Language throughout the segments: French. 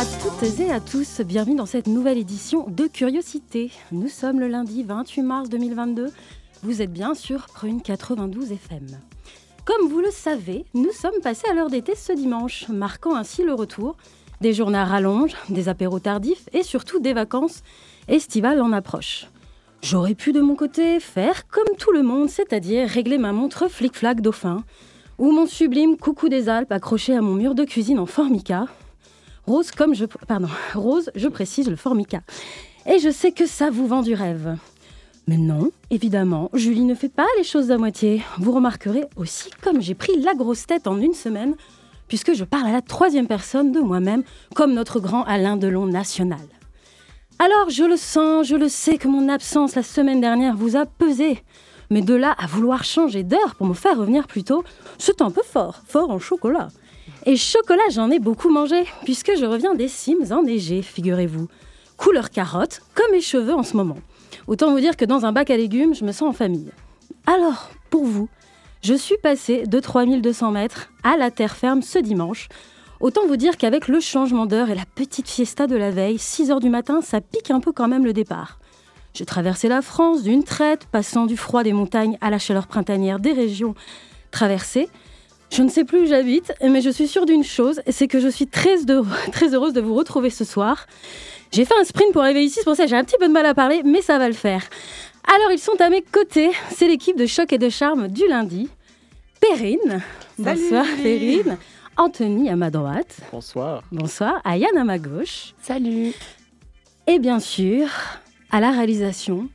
À toutes et à tous, bienvenue dans cette nouvelle édition de Curiosité. Nous sommes le lundi 28 mars 2022, vous êtes bien sûr Prune 92 FM. Comme vous le savez, nous sommes passés à l'heure d'été ce dimanche, marquant ainsi le retour des journées à rallonge, des apéros tardifs et surtout des vacances estivales en approche. J'aurais pu de mon côté faire comme tout le monde, c'est-à-dire régler ma montre flic-flac dauphin, ou mon sublime coucou des Alpes accroché à mon mur de cuisine en formica, Rose, comme je. Rose, je précise le formica. Et je sais que ça vous vend du rêve. Mais non, évidemment, Julie ne fait pas les choses à moitié. Vous remarquerez aussi comme j'ai pris la grosse tête en une semaine, puisque je parle à la troisième personne de moi-même, comme notre grand Alain Delon national. Alors, je le sens, je le sais que mon absence la semaine dernière vous a pesé. Mais de là à vouloir changer d'heure pour me faire revenir plus tôt, c'est un peu fort, fort en chocolat. Et chocolat, j'en ai beaucoup mangé, puisque je reviens des cimes enneigées, figurez-vous. Couleur carotte, comme mes cheveux en ce moment. Autant vous dire que dans un bac à légumes, je me sens en famille. Alors, pour vous, je suis passée de 3200 mètres à la terre ferme ce dimanche. Autant vous dire qu'avec le changement d'heure et la petite fiesta de la veille, 6 heures du matin, ça pique un peu quand même le départ. J'ai traversé la France d'une traite, passant du froid des montagnes à la chaleur printanière des régions traversées. Je ne sais plus où j'habite, mais je suis sûre d'une chose, c'est que je suis très, très heureuse de vous retrouver ce soir. J'ai fait un sprint pour arriver ici, c'est pour ça que j'ai un petit peu de mal à parler, mais ça va le faire. Alors, ils sont à mes côtés, c'est l'équipe de Choc et de Charme du lundi. Perrine. Bonsoir, Perrine. Anthony à ma droite. Bonsoir. Bonsoir. Ayane à ma gauche. Salut. Et bien sûr, à la réalisation,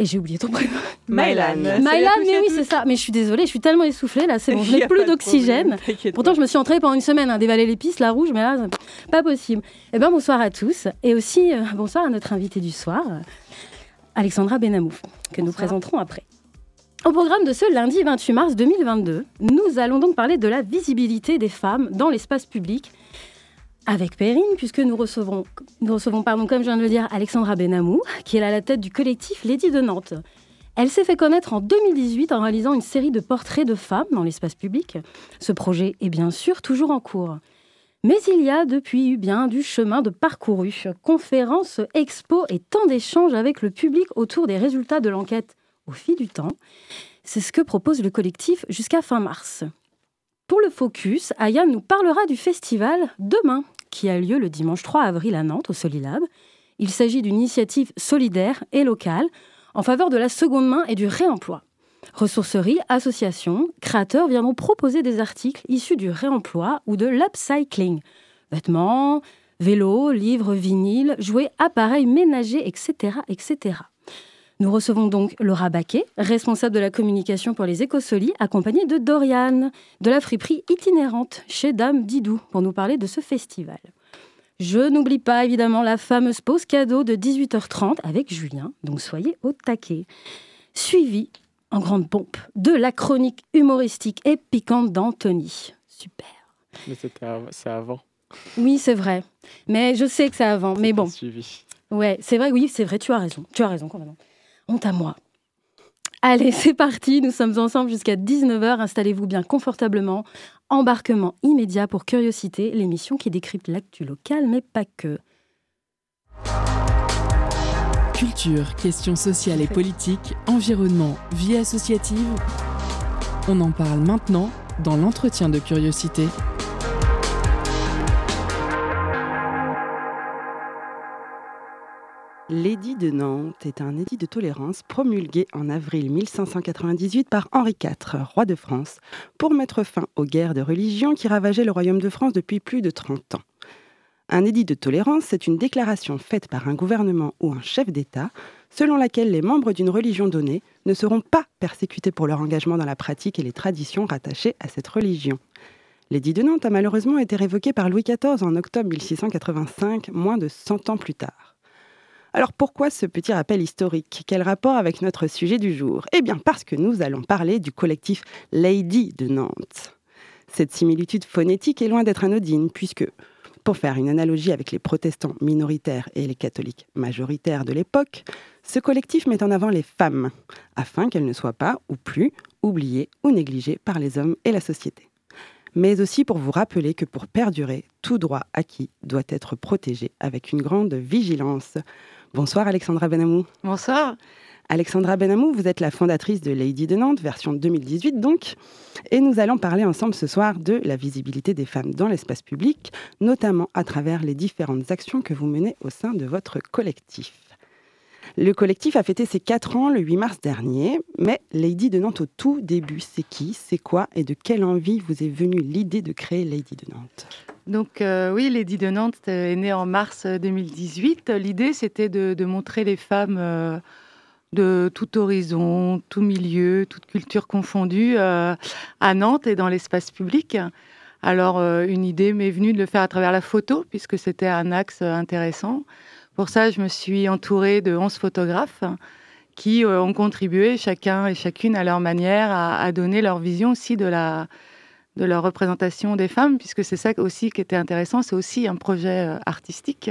et j'ai oublié ton prénom. Mylan. Mylan, mais oui, c'est ça. Mais je suis désolée, je suis tellement essoufflée là, c'est bon, je n'ai plus d'oxygène. Pourtant, je me suis entraînée pendant une semaine à dévaler les pistes, la rouge, mais là, pas possible. Eh bien, bonsoir à tous. Et aussi, euh, bonsoir à notre invité du soir, Alexandra Benamouf, que nous présenterons après. Au programme de ce lundi 28 mars 2022, nous allons donc parler de la visibilité des femmes dans l'espace public avec Perrine, puisque nous recevons, nous recevons pardon, comme je viens de le dire, Alexandra Benamou, qui est à la tête du collectif Lady de Nantes. Elle s'est fait connaître en 2018 en réalisant une série de portraits de femmes dans l'espace public. Ce projet est bien sûr toujours en cours. Mais il y a depuis eu bien du chemin de parcouru, conférences, expos et tant d'échanges avec le public autour des résultats de l'enquête au fil du temps. C'est ce que propose le collectif jusqu'à fin mars. Pour le focus, Aya nous parlera du festival Demain, qui a lieu le dimanche 3 avril à Nantes, au Solilab. Il s'agit d'une initiative solidaire et locale en faveur de la seconde main et du réemploi. Ressourceries, associations, créateurs viendront proposer des articles issus du réemploi ou de l'upcycling. Vêtements, vélos, livres, vinyles, jouets, appareils ménagers, etc. etc. Nous recevons donc Laura Baquet, responsable de la communication pour les Écosolis, accompagnée de Doriane, de la friperie itinérante chez Dame Didou, pour nous parler de ce festival. Je n'oublie pas évidemment la fameuse pause cadeau de 18h30 avec Julien, donc soyez au taquet. Suivi, en grande pompe, de la chronique humoristique et piquante d'Anthony. Super. Mais c'est avant. Oui, c'est vrai. Mais je sais que c'est avant. Mais bon. Suivi. Ouais, c'est vrai, oui, c'est vrai, tu as raison. Tu as raison. Honte à moi. Allez, c'est parti, nous sommes ensemble jusqu'à 19h. Installez-vous bien confortablement. Embarquement immédiat pour Curiosité, l'émission qui décrypte l'actu local, mais pas que. Culture, questions sociales et politiques, environnement, vie associative. On en parle maintenant dans l'entretien de Curiosité. L'édit de Nantes est un édit de tolérance promulgué en avril 1598 par Henri IV, roi de France, pour mettre fin aux guerres de religion qui ravageaient le royaume de France depuis plus de 30 ans. Un édit de tolérance, c'est une déclaration faite par un gouvernement ou un chef d'État selon laquelle les membres d'une religion donnée ne seront pas persécutés pour leur engagement dans la pratique et les traditions rattachées à cette religion. L'édit de Nantes a malheureusement été révoqué par Louis XIV en octobre 1685, moins de 100 ans plus tard. Alors pourquoi ce petit rappel historique? Quel rapport avec notre sujet du jour? Eh bien parce que nous allons parler du collectif Lady de Nantes. Cette similitude phonétique est loin d'être anodine, puisque, pour faire une analogie avec les protestants minoritaires et les catholiques majoritaires de l'époque, ce collectif met en avant les femmes, afin qu'elles ne soient pas, ou plus, oubliées ou négligées par les hommes et la société. Mais aussi pour vous rappeler que pour perdurer, tout droit acquis doit être protégé avec une grande vigilance. Bonsoir Alexandra Benamou. Bonsoir. Alexandra Benamou, vous êtes la fondatrice de Lady de Nantes, version 2018 donc, et nous allons parler ensemble ce soir de la visibilité des femmes dans l'espace public, notamment à travers les différentes actions que vous menez au sein de votre collectif. Le collectif a fêté ses 4 ans le 8 mars dernier, mais Lady de Nantes au tout début, c'est qui, c'est quoi et de quelle envie vous est venue l'idée de créer Lady de Nantes? Donc euh, oui, Lady de Nantes est née en mars 2018. L'idée, c'était de, montrer les femmes euh, de tout horizon, tout milieu, toute culture confondue euh, à Nantes et dans l'espace public. Alors une idée m'est venue de le faire à travers la photo, puisque c'était un axe intéressant. Pour ça, je me suis entourée de 11 photographes qui ont contribué, chacun et chacune à leur manière, à donner leur vision aussi de la, de la représentation des femmes, puisque c'est ça aussi qui était intéressant, c'est aussi un projet euh, artistique.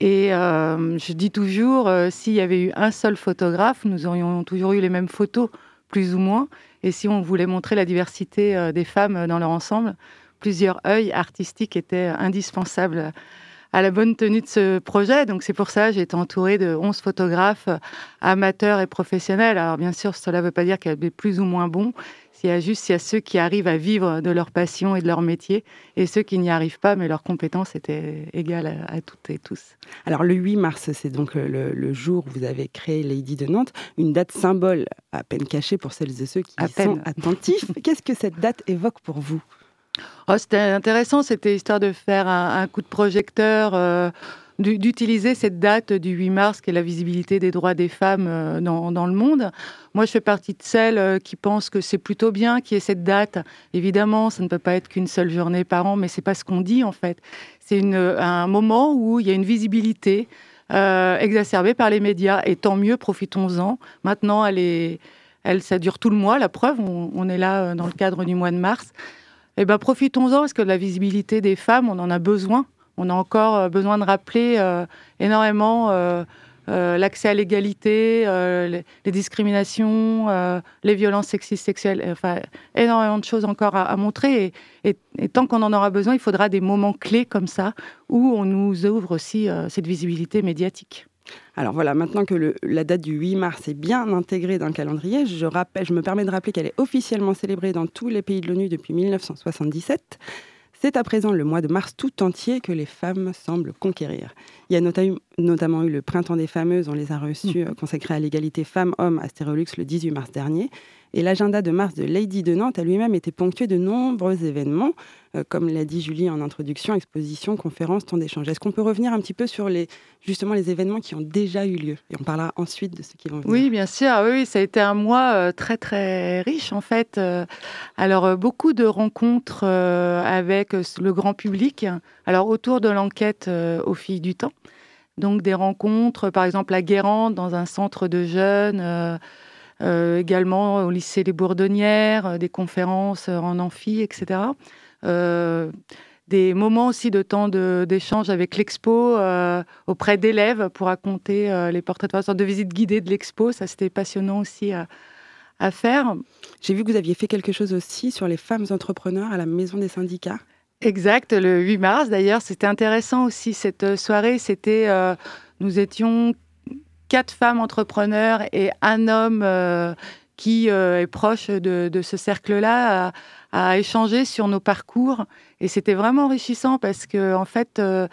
Et euh, je dis toujours, euh, s'il y avait eu un seul photographe, nous aurions toujours eu les mêmes photos, plus ou moins. Et si on voulait montrer la diversité des femmes dans leur ensemble, plusieurs œils artistiques étaient indispensables à la bonne tenue de ce projet. Donc c'est pour ça j'ai été entourée de 11 photographes amateurs et professionnels. Alors bien sûr, cela ne veut pas dire qu'elle est plus ou moins bon. Il y a juste il y a ceux qui arrivent à vivre de leur passion et de leur métier, et ceux qui n'y arrivent pas, mais leurs compétences étaient égales à, toutes et tous. Alors le 8 mars, c'est donc le, jour où vous avez créé Lady de Nantes, une date symbole à peine cachée pour celles et ceux qui sont attentifs. Qu'est-ce que cette date évoque pour vous? Oh, C'était intéressant, c'était histoire de faire un, coup de projecteur. Euh, d'utiliser cette date du 8 mars, qui est la visibilité des droits des femmes euh, dans, le monde. Moi, je fais partie de celles euh, qui pensent que c'est plutôt bien qu'il y ait cette date. Évidemment, ça ne peut pas être qu'une seule journée par an, mais c'est pas ce qu'on dit en fait. C'est un moment où il y a une visibilité euh, exacerbée par les médias, et tant mieux, profitons-en. Maintenant, ça dure tout le mois. La preuve, on, est là dans le cadre du mois de mars. Eh ben, profitons-en parce que la visibilité des femmes, on en a besoin on a encore euh, besoin de rappeler euh, énormément euh, l'accès à l'égalité, les, discriminations, les violences sexistes sexuelles, enfin énormément de choses encore à, montrer. Et, tant qu'on en aura besoin, il faudra des moments clés comme ça où on nous ouvre aussi cette visibilité médiatique. Alors voilà, maintenant que la date du 8 mars est bien intégrée dans le calendrier, je, rappelle, je me permets de rappeler qu'elle est officiellement célébrée dans tous les pays de l'ONU depuis 1977. C'est à présent le mois de mars tout entier que les femmes semblent conquérir. Il y a notamment eu le Printemps des fameuses, on les a reçus, mmh. euh, consacrés à l'égalité femmes-hommes à Stérolux le 18 mars dernier. Et l'agenda de mars de Lady de Nantes a lui-même été ponctué de nombreux événements, euh, comme l'a dit Julie en introduction, expositions, conférences, temps d'échange. Est-ce qu'on peut revenir un petit peu sur les, justement les événements qui ont déjà eu lieu? Et on parlera ensuite de ceux qui vont venir. Oui, bien sûr. Oui, ça a été un mois euh, très, très riche, en fait. Euh, alors, beaucoup de rencontres avec le grand public. Alors, autour de l'enquête aux filles du temps. Donc, des rencontres, par exemple, à Guérande, dans un centre de jeunes également au lycée Les Bourdonnières, euh, des conférences euh, en amphi, etc. des moments aussi de temps d'échange avec l'expo auprès d'élèves pour raconter les portraits de sorte de visite guidée de l'expo. Ça, c'était passionnant aussi à, faire. J'ai vu que vous aviez fait quelque chose aussi sur les femmes entrepreneurs à la Maison des syndicats. Exact, le 8 mars d'ailleurs. C'était intéressant aussi cette soirée. C'était, nous étions quatre femmes entrepreneurs et un homme euh, qui euh, est proche de, ce cercle-là à, échanger sur nos parcours. Et c'était vraiment enrichissant parce que, en fait, euh,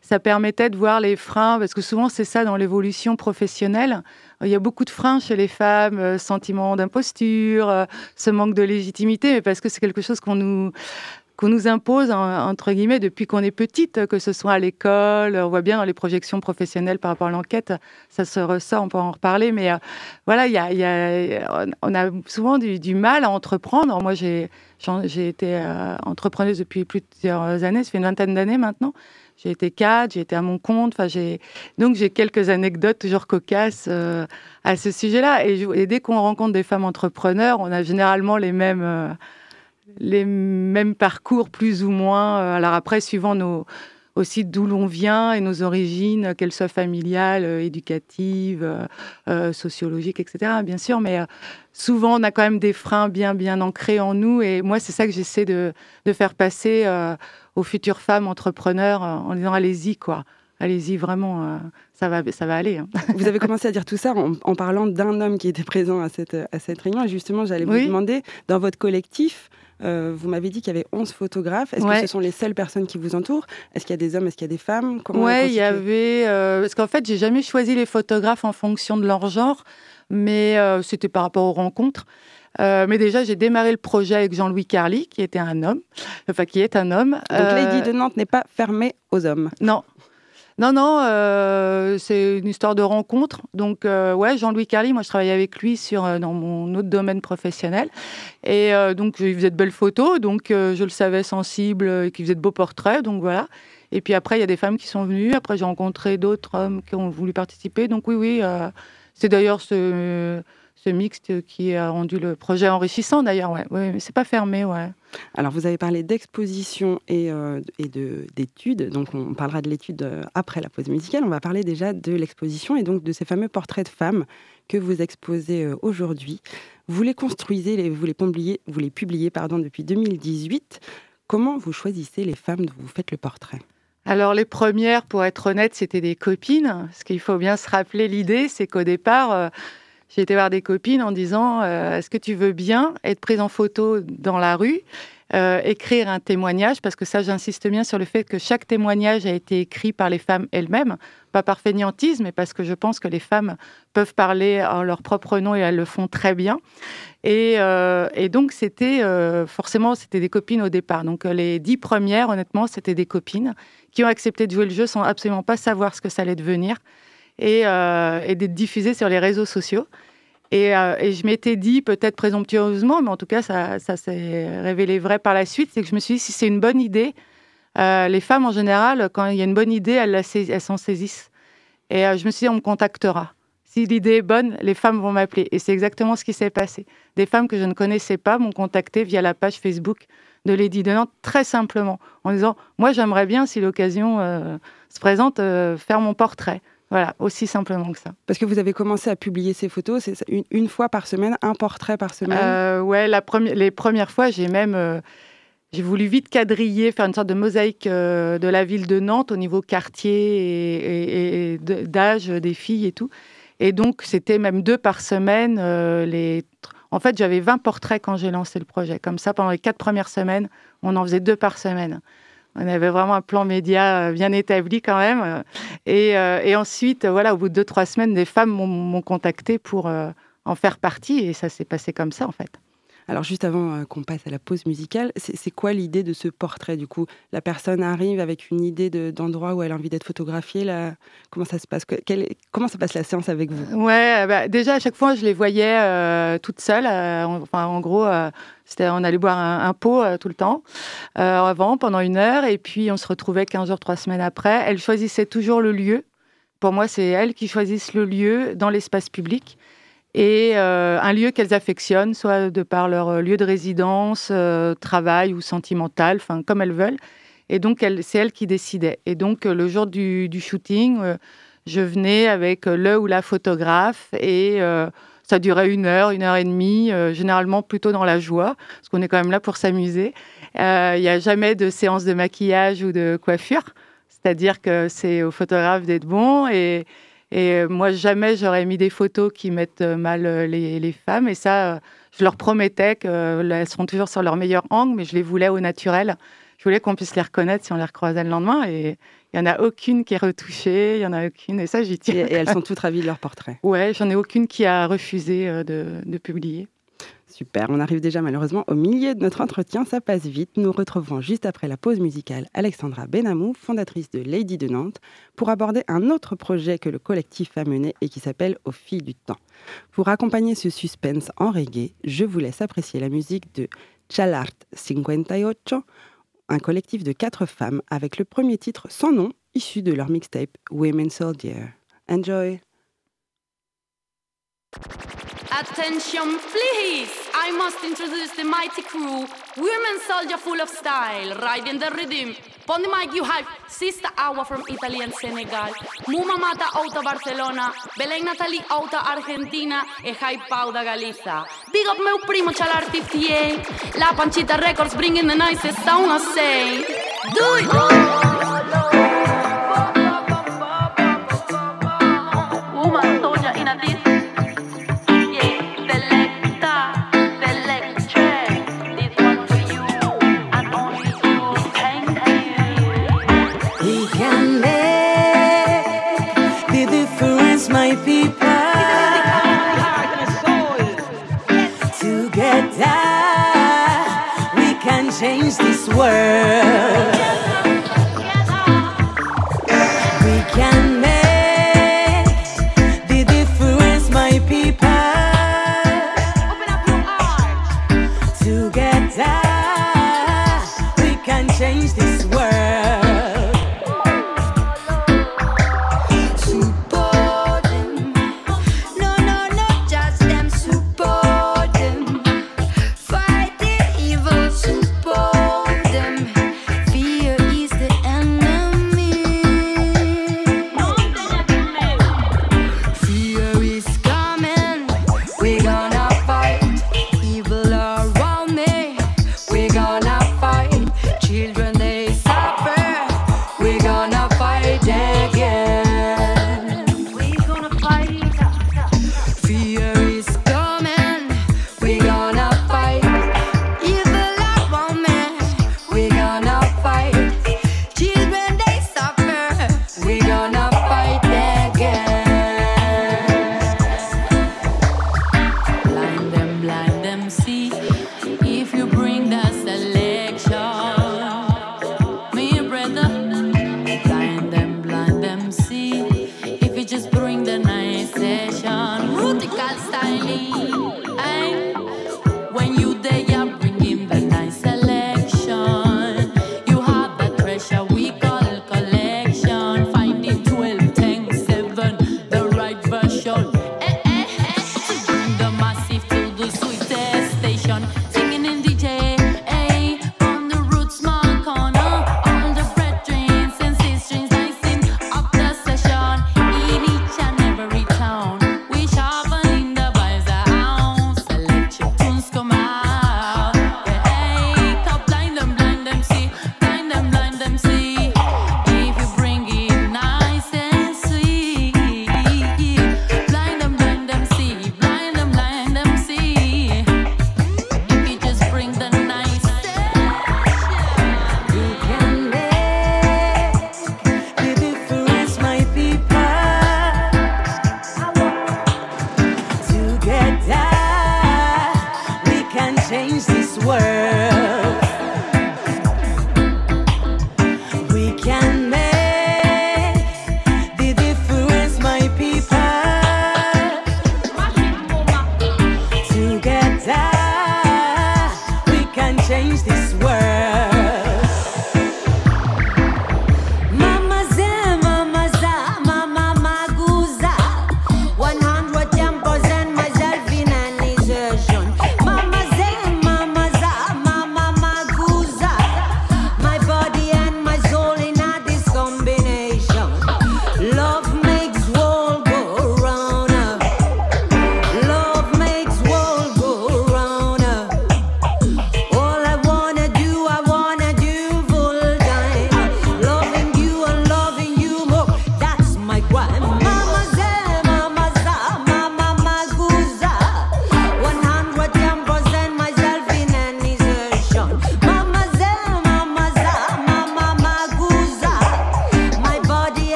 ça permettait de voir les freins, parce que souvent c'est ça dans l'évolution professionnelle. Il y a beaucoup de freins chez les femmes, sentiment d'imposture, ce manque de légitimité, mais parce que c'est quelque chose qu'on nous qu'on nous impose, entre guillemets, depuis qu'on est petite, que ce soit à l'école, on voit bien dans les projections professionnelles par rapport à l'enquête, ça se ressort, on peut en reparler, mais euh, voilà, on a souvent du, mal à entreprendre. Moi, j'ai été euh, entrepreneuse depuis plusieurs années, ça fait une vingtaine d'années maintenant. J'ai été cadre, j'ai été à mon compte. Donc j'ai quelques anecdotes toujours cocasses euh, à ce sujet-là. Et, et, dès qu'on rencontre des femmes entrepreneurs, on a généralement les mêmes les mêmes parcours plus ou moins. Euh, alors après, suivant nos, aussi d'où l'on vient et nos origines, qu'elles soient familiales, euh, éducatives, euh, sociologiques, etc. Bien sûr, mais souvent on a quand même des freins bien bien ancrés en nous. Et moi, c'est ça que j'essaie de, de, faire passer aux futures femmes entrepreneurs en disant allez-y quoi, allez-y vraiment. ça va, ça va aller. Hein. Vous avez commencé à dire tout ça en, parlant d'un homme qui était présent à cette, à cette réunion. Et justement, j'allais vous demander, dans votre collectif, euh, vous m'avez dit qu'il y avait 11 photographes. Est-ce que ce sont les seules personnes qui vous entourent? Est-ce qu'il y a des hommes? Est-ce qu'il y a des femmes? Oui, il y avait. Euh, parce qu'en fait, j'ai jamais choisi les photographes en fonction de leur genre, mais euh, c'était par rapport aux rencontres. mais déjà, j'ai démarré le projet avec Jean-Louis Carly, qui était un homme, enfin qui est un homme. Donc Lady de Nantes n'est pas fermée aux hommes? Non, non, non, euh, c'est une histoire de rencontre. Donc, euh, ouais, Jean-Louis Carly, moi, je travaillais avec lui sur, euh, dans mon autre domaine professionnel. Et donc, il faisait de belles photos, donc je le savais sensible et qu'il faisait de beaux portraits, donc voilà. Et puis après, il y a des femmes qui sont venues. Après, j'ai rencontré d'autres hommes qui ont voulu participer. Donc, oui, oui, c'est d'ailleurs ce ce mixte qui a rendu le projet enrichissant d'ailleurs. Ouais, ouais c'est pas fermé, ouais. Alors vous avez parlé d'exposition et, euh, et d'études, donc on parlera de l'étude euh, après la pause musicale. On va parler déjà de l'exposition et donc de ces fameux portraits de femmes que vous exposez euh, aujourd'hui. Vous les construisez, vous les publiez, vous les publiez pardon, depuis 2018. Comment vous choisissez les femmes dont vous faites le portrait? Alors les premières, pour être honnête, c'était des copines. Ce qu'il faut bien se rappeler, l'idée, c'est qu'au départ, j'ai été voir des copines en disant euh, Est-ce que tu veux bien être prise en photo dans la rue euh, écrire un témoignage, parce que ça, j'insiste bien sur le fait que chaque témoignage a été écrit par les femmes elles-mêmes, pas par fainéantisme, mais parce que je pense que les femmes peuvent parler en leur propre nom et elles le font très bien. Et, euh, donc, c'était forcément, c'était des copines au départ. Donc, les dix premières, honnêtement, c'était des copines qui ont accepté de jouer le jeu sans absolument pas savoir ce que ça allait devenir et, et d'être diffusées sur les réseaux sociaux. Euh, et, je m'étais dit, peut-être présomptueusement, mais en tout cas, ça, s'est révélé vrai par la suite, c'est que je me suis dit, si c'est une bonne idée, euh, les femmes en général, quand il y a une bonne idée, elles, s'en saisissent. Et euh, je me suis dit, on me contactera. Si l'idée est bonne, les femmes vont m'appeler. Et c'est exactement ce qui s'est passé. Des femmes que je ne connaissais pas m'ont contacté via la page Facebook de Lady de Nantes, très simplement, en disant, moi j'aimerais bien, si l'occasion se présente, faire mon portrait. Voilà, aussi simplement que ça. Parce que vous avez commencé à publier ces photos, c'est une, fois par semaine, un portrait par semaine? Euh, Ouais, la les premières fois, j'ai même. Euh, j'ai voulu vite quadriller, faire une sorte de mosaïque euh, de la ville de Nantes au niveau quartier et, d'âge des filles et tout. Et donc, c'était même deux par semaine. les... En fait, j'avais 20 portraits quand j'ai lancé le projet. Comme ça, pendant les quatre premières semaines, on en faisait deux par semaine. On avait vraiment un plan média euh, bien établi quand même. Et, euh, et ensuite, voilà, au bout de deux, trois semaines, des femmes m'ont contacté pour euh, en faire partie. Et ça s'est passé comme ça, en fait. Alors juste avant euh, qu'on passe à la pause musicale, c'est quoi l'idée de ce portrait du coup? La personne arrive avec une idée d'endroit où elle a envie d'être photographiée. Comment ça se passe? Comment ça passe la séance avec vous? Ouais, bah, déjà à chaque fois je les voyais euh, toutes seules. Euh, enfin, en gros, c'était on allait boire un, pot tout le temps avant pendant une heure et puis on se retrouvait 15 jours, trois semaines après. Elle choisissait toujours le lieu. Pour moi, c'est elle qui choisissent le lieu dans l'espace public et euh, un lieu qu'elles affectionnent, soit de par leur euh, lieu de résidence, euh, travail ou sentimental, enfin comme elles veulent. Et donc c'est elles qui décidaient. Et donc le jour du, shooting, je venais avec le ou la photographe et ça durait une heure, une heure et demie, généralement plutôt dans la joie, parce qu'on est quand même là pour s'amuser. Il n'y a jamais de séance de maquillage ou de coiffure, c'est-à-dire que c'est au photographe d'être bon et et euh, moi, jamais j'aurais mis des photos qui mettent euh, mal euh, les, femmes. Et ça, je leur promettais qu'elles seront toujours sur leur meilleur angle, mais je les voulais au naturel. Je voulais qu'on puisse les reconnaître si on les recroisait le lendemain. Et il n'y en a aucune qui est retouchée, il n'y en a aucune. Et ça, j'y tiens. Et, elles sont toutes ravies de leur portrait. Ouais, j'en ai aucune qui a refusé de, publier. Super, on arrive déjà malheureusement au milieu de notre entretien, ça passe vite. Nous retrouverons juste après la pause musicale Alexandra Benamou, fondatrice de Lady de Nantes, pour aborder un autre projet que le collectif a mené et qui s'appelle Au fil du temps. Pour accompagner ce suspense en reggae, je vous laisse apprécier la musique de Chalart 58, un collectif de quatre femmes avec le premier titre sans nom issu de leur mixtape Women Soldier. Enjoy! Attention, please! I must introduce the mighty crew. Women soldier full of style, riding the rhythm. Pon the mic, you hype. Sister Agua from Italy and Senegal. Muma Mata out of Barcelona. Belén Natalie out of Argentina. E Hype Pau da Galiza. Big up meu primo Chalarti Fie. La Panchita Records bringing the nicest sound, I say. Do it! Change this world.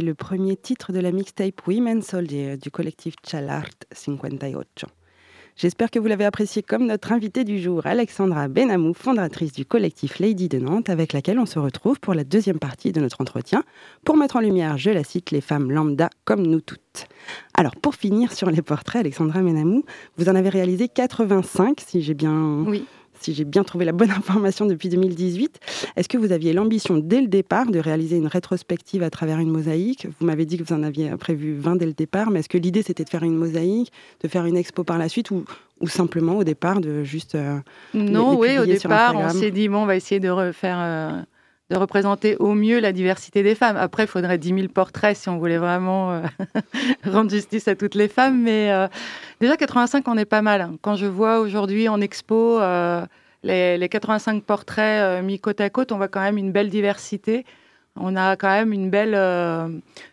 Le premier titre de la mixtape Women Soldier du collectif Chalart 58. J'espère que vous l'avez apprécié comme notre invitée du jour, Alexandra Benamou, fondatrice du collectif Lady de Nantes, avec laquelle on se retrouve pour la deuxième partie de notre entretien, pour mettre en lumière, je la cite, les femmes lambda comme nous toutes. Alors, pour finir sur les portraits, Alexandra Benamou, vous en avez réalisé 85, si j'ai bien Oui. Si j'ai bien trouvé la bonne information depuis 2018. Est-ce que vous aviez l'ambition dès le départ de réaliser une rétrospective à travers une mosaïque? Vous m'avez dit que vous en aviez prévu 20 dès le départ, mais est-ce que l'idée c'était de faire une mosaïque, de faire une expo par la suite ou, ou simplement au départ de juste... euh, Non, les oui, au départ, on s'est dit, bon, on va essayer de refaire, euh, de représenter au mieux la diversité des femmes. Après, il faudrait 10 000 portraits si on voulait vraiment euh, rendre justice à toutes les femmes. Mais euh, déjà, 85, on est pas mal. hein. Quand je vois aujourd'hui en expo euh, les, les 85 portraits euh, mis côte à côte, on voit quand même une belle diversité. On a quand même une belle, euh,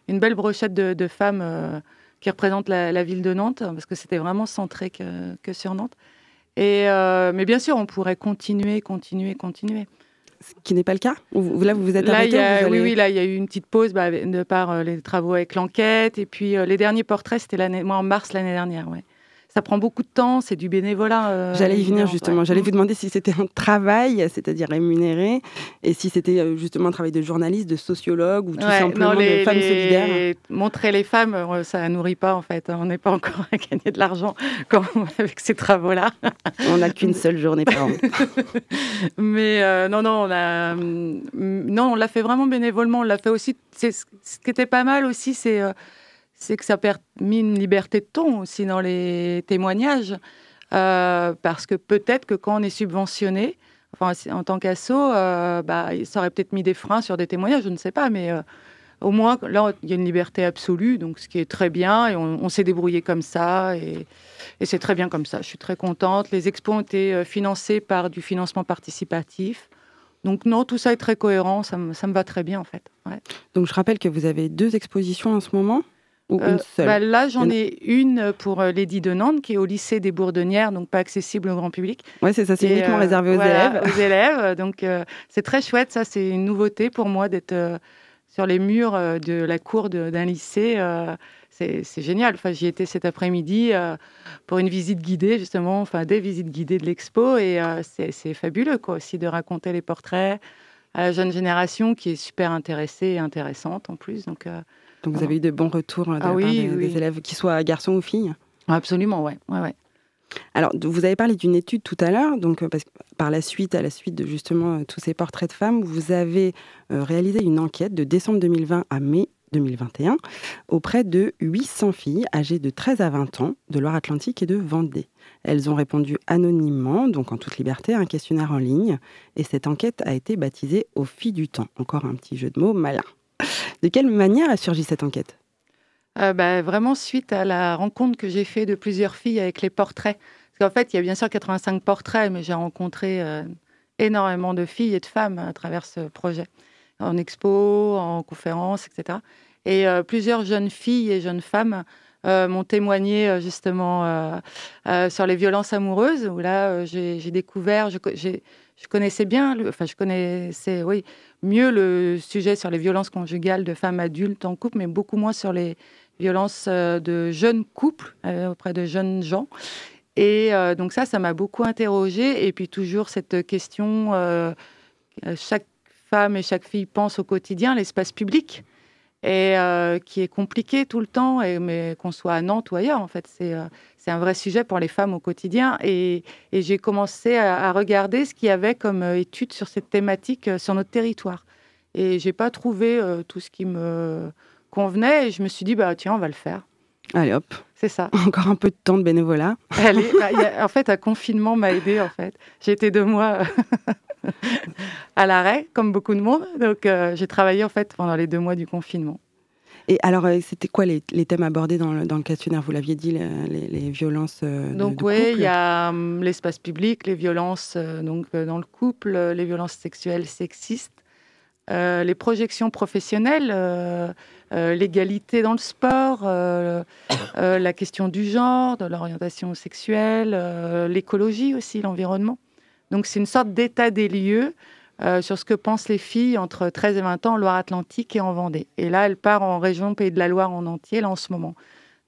une belle brochette de, de femmes qui représentent la, la ville de Nantes, parce que c'était vraiment centré que, que sur Nantes. Et, mais bien sûr, on pourrait continuer, continuer, continuer. ce qui n'est pas le cas Là, vous vous êtes Là, arrêté y ou a, vous oui, allez- oui, là, il y a eu une petite pause bah, de par euh, les travaux avec l'enquête. Et puis, euh, les derniers portraits, c'était moi, en mars l'année dernière. Ouais. Ça prend beaucoup de temps, c'est du bénévolat. euh, J'allais y venir justement. ouais. J'allais vous demander si c'était un travail, c'est-à-dire rémunéré, et si c'était euh, justement un travail de journaliste, de sociologue ou tout Ouais, simplement non, les- de femme les- solidaire. Montrer les femmes, euh, ça nourrit pas en fait. On n'est pas encore à gagner de l'argent avec ces travaux-là. On n'a qu'une seule journée par an. Mais euh, non, non, on a, hum, non, on l'a fait vraiment bénévolement. On l'a fait aussi. Ce ce qui était pas mal aussi, c'est euh, c'est que ça a permis une liberté de ton aussi dans les témoignages, Euh, parce que peut-être que quand on est subventionné, enfin en tant qu'asso, euh, bah, ça aurait peut-être mis des freins sur des témoignages, je ne sais pas, mais euh, au moins là, il y a une liberté absolue, donc ce qui est très bien, et on, s'est débrouillé comme ça, et, c'est très bien comme ça. Je suis très contente. Les expos ont été financés par du financement participatif. Donc non, tout ça est très cohérent, ça me, va très bien en fait. Donc je rappelle que vous avez deux expositions en ce moment ou Euh, une seule bah, là, j'en ai une pour euh, Lady de Nantes, qui est au lycée des Bourdonnières, donc pas accessible au grand public. Ouais, c'est ça, c'est uniquement euh, réservé aux voilà, élèves. Aux élèves. Donc, euh, c'est très chouette. Ça, c'est une nouveauté pour moi d'être euh, sur les murs euh, de la cour d'un lycée. euh, c'est génial. Enfin, j'y étais cet après-midi euh, pour une visite guidée, justement, enfin, des visites guidées de l'expo. Et euh, c'est fabuleux, quoi, aussi, de raconter les portraits à la jeune génération qui est super intéressée et intéressante en plus. Donc, euh, Donc vous avez eu de bons retours euh, de Ah la part oui, des, oui. des élèves, qu'ils soient garçons ou filles. absolument, ouais. ouais, ouais. Alors, vous avez parlé d'une étude tout à l'heure, donc euh, parce que par la suite, à la suite de justement euh, tous ces portraits de femmes, vous avez réalisé une enquête de décembre 2020 à mai 2021 auprès de 800 filles âgées de 13 à 20 ans de Loire-Atlantique et de Vendée. Elles ont répondu anonymement, donc en toute liberté, à un questionnaire en ligne, et cette enquête a été baptisée Aux filles du temps. Encore un petit jeu de mots malin. De quelle manière a surgi cette enquête Euh, bah, vraiment suite à la rencontre que j'ai fait de plusieurs filles avec les portraits. Parce qu'en fait, il y a bien sûr 85 portraits, mais j'ai rencontré euh, énormément de filles et de femmes à travers ce projet, en expo, en conférence, etc. Et euh, plusieurs jeunes filles et jeunes femmes m'ont témoigné justement sur les violences amoureuses, où là, j'ai découvert, je connaissais bien, enfin, je connaissais, oui, mieux le sujet sur les violences conjugales de femmes adultes en couple, mais beaucoup moins sur les violences euh, de jeunes couples euh, auprès de jeunes gens. Et euh, donc ça, ça m'a beaucoup interrogée. Et puis toujours cette question, chaque femme et chaque fille pense au quotidien, l'espace public, et qui est compliqué tout le temps, et, mais qu'on soit à Nantes ou ailleurs, en fait, c'est c'est un vrai sujet pour les femmes au quotidien. Et, et j'ai commencé à, à regarder ce qu'il y avait comme euh, études sur cette thématique euh, sur notre territoire. Et j'ai pas trouvé euh, tout ce qui me convenait, et je me suis dit, bah tiens, on va le faire. Allez hop, C'est ça. encore un peu de temps de bénévolat. Allez, bah, en fait, un confinement m'a aidé. En fait, j'ai été deux mois à l'arrêt, comme beaucoup de monde. Donc, euh, j'ai travaillé en fait pendant les deux mois du confinement. Et alors, euh, c'était quoi les, les thèmes abordés dans le, dans le questionnaire? Vous l'aviez dit, le- les, les violences euh, Donc, oui, il y a hum, l'espace public, les violences euh, donc dans le couple, les violences sexuelles sexistes, euh, les projections professionnelles, l'égalité dans le sport, la question du genre, de l'orientation sexuelle, l'écologie aussi, l'environnement. Donc, c'est une sorte d'état des lieux euh, sur ce que pensent les filles entre 13 et 20 ans en Loire-Atlantique et en Vendée. Et là, elle part en région Pays de la Loire en entier, là, en ce moment.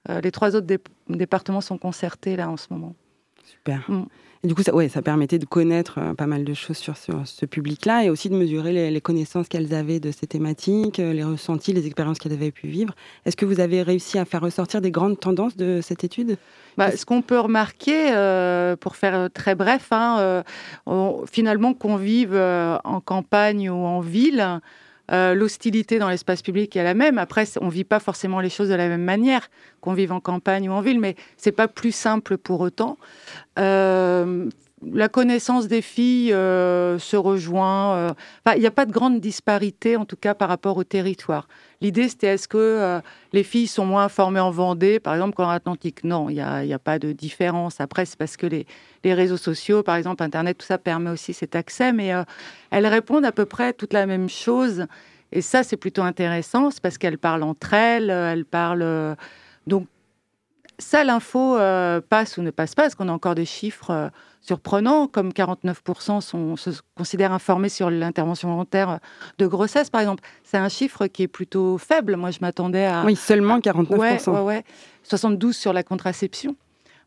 Euh, les trois autres dé- départements sont concertés, là, en ce moment. Super. Mm. Du coup, ça, permettait de connaître euh, pas mal de choses sur, ce public-là et aussi de mesurer les, connaissances qu'elles avaient de ces thématiques, euh, les ressentis, les expériences qu'elles avaient pu vivre. Est-ce que vous avez réussi à faire ressortir des grandes tendances de cette étude? Bah, ce qu'on peut remarquer, euh, pour faire très bref, hein, finalement, qu'on vive en campagne ou en ville, euh, l'hostilité dans l'espace public est la même. Après, on vit pas forcément les choses de la même manière, qu'on vive en campagne ou en ville, mais c'est pas plus simple pour autant. Euh, la connaissance des filles euh, se rejoint. euh, il n'y a pas de grande disparité, en tout cas par rapport au territoire. L'idée, c'était est-ce que euh, les filles sont moins informées en Vendée, par exemple, qu'en Atlantique? Non, il n'y a, pas de différence. Après, c'est parce que les, les réseaux sociaux, par exemple, Internet, tout ça permet aussi cet accès, mais elles répondent à peu près toute la même chose. Et ça, c'est plutôt intéressant, c'est parce qu'elles parlent entre elles, elles parlent. donc, ça, l'info euh, passe ou ne passe pas, parce qu'on a encore des chiffres euh, surprenants, comme 49% sont, se considèrent informés sur l'intervention volontaire de grossesse, par exemple. C'est un chiffre qui est plutôt faible. Moi, je m'attendais à. Oui, seulement 49%. Ah. Ouais, ouais, ouais. 72 sur la contraception.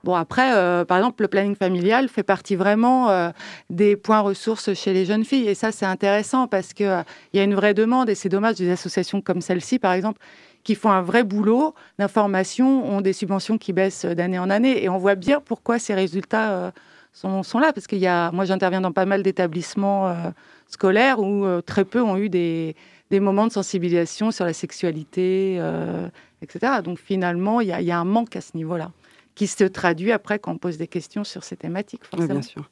Bon, après, euh, par exemple, le planning familial fait partie vraiment euh, des points ressources chez les jeunes filles. Et ça, c'est intéressant parce qu'il il y a une vraie demande. Et c'est dommage, des associations comme celle-ci, par exemple, qui font un vrai boulot d'information, ont des subventions qui baissent d'année en année. Et on voit bien pourquoi ces résultats euh, sont, là. Parce qu'il y a, moi, j'interviens dans pas mal d'établissements euh, scolaires où euh, très peu ont eu des, moments de sensibilisation sur la sexualité, etc. Donc finalement, il y a un manque à ce niveau-là qui se traduit après quand on pose des questions sur ces thématiques. Oui, Forcément. bien sûr.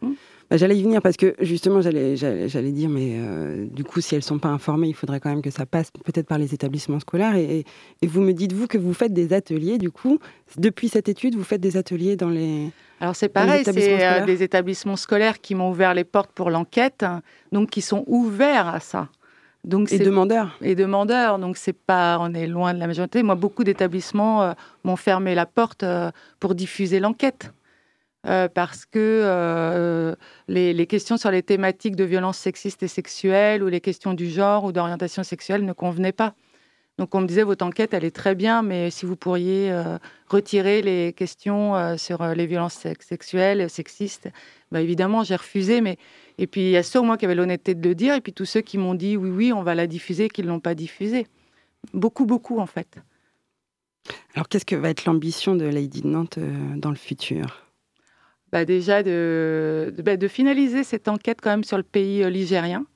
Bah, j'allais y venir parce que justement, j'allais, j'allais, dire, mais euh, du coup, si elles ne sont pas informées, il faudrait quand même que ça passe peut-être par les établissements scolaires. Et, et- vous me dites, vous, que vous faites des ateliers, du coup, depuis cette étude, vous faites des ateliers dans les... Alors c'est pareil, c'est euh, des établissements scolaires qui m'ont ouvert les portes pour l'enquête, donc qui sont ouverts à ça. Donc Et demandeurs. et demandeurs. Donc c'est pas, on est loin de la majorité. Moi, beaucoup d'établissements euh, m'ont fermé la porte euh, pour diffuser l'enquête. Euh, parce que les, les questions sur les thématiques de violences sexistes et sexuelles ou les questions du genre ou d'orientation sexuelle ne convenaient pas. Donc on me disait votre enquête elle est très bien, mais si vous pourriez retirer les questions sur les violences sex- sexuelles, sexistes, bah, évidemment j'ai refusé. Mais et puis il y a ceux au moins qui avaient l'honnêteté de le dire, et puis tous ceux qui m'ont dit oui oui on va la diffuser, qui ne l'ont pas diffusée. Beaucoup beaucoup en fait. Alors, qu'est-ce que va être l'ambition de Lady de Nantes euh, dans le futur? Bah, déjà de, de, bah, de finaliser cette enquête quand même sur le pays euh, ligérien.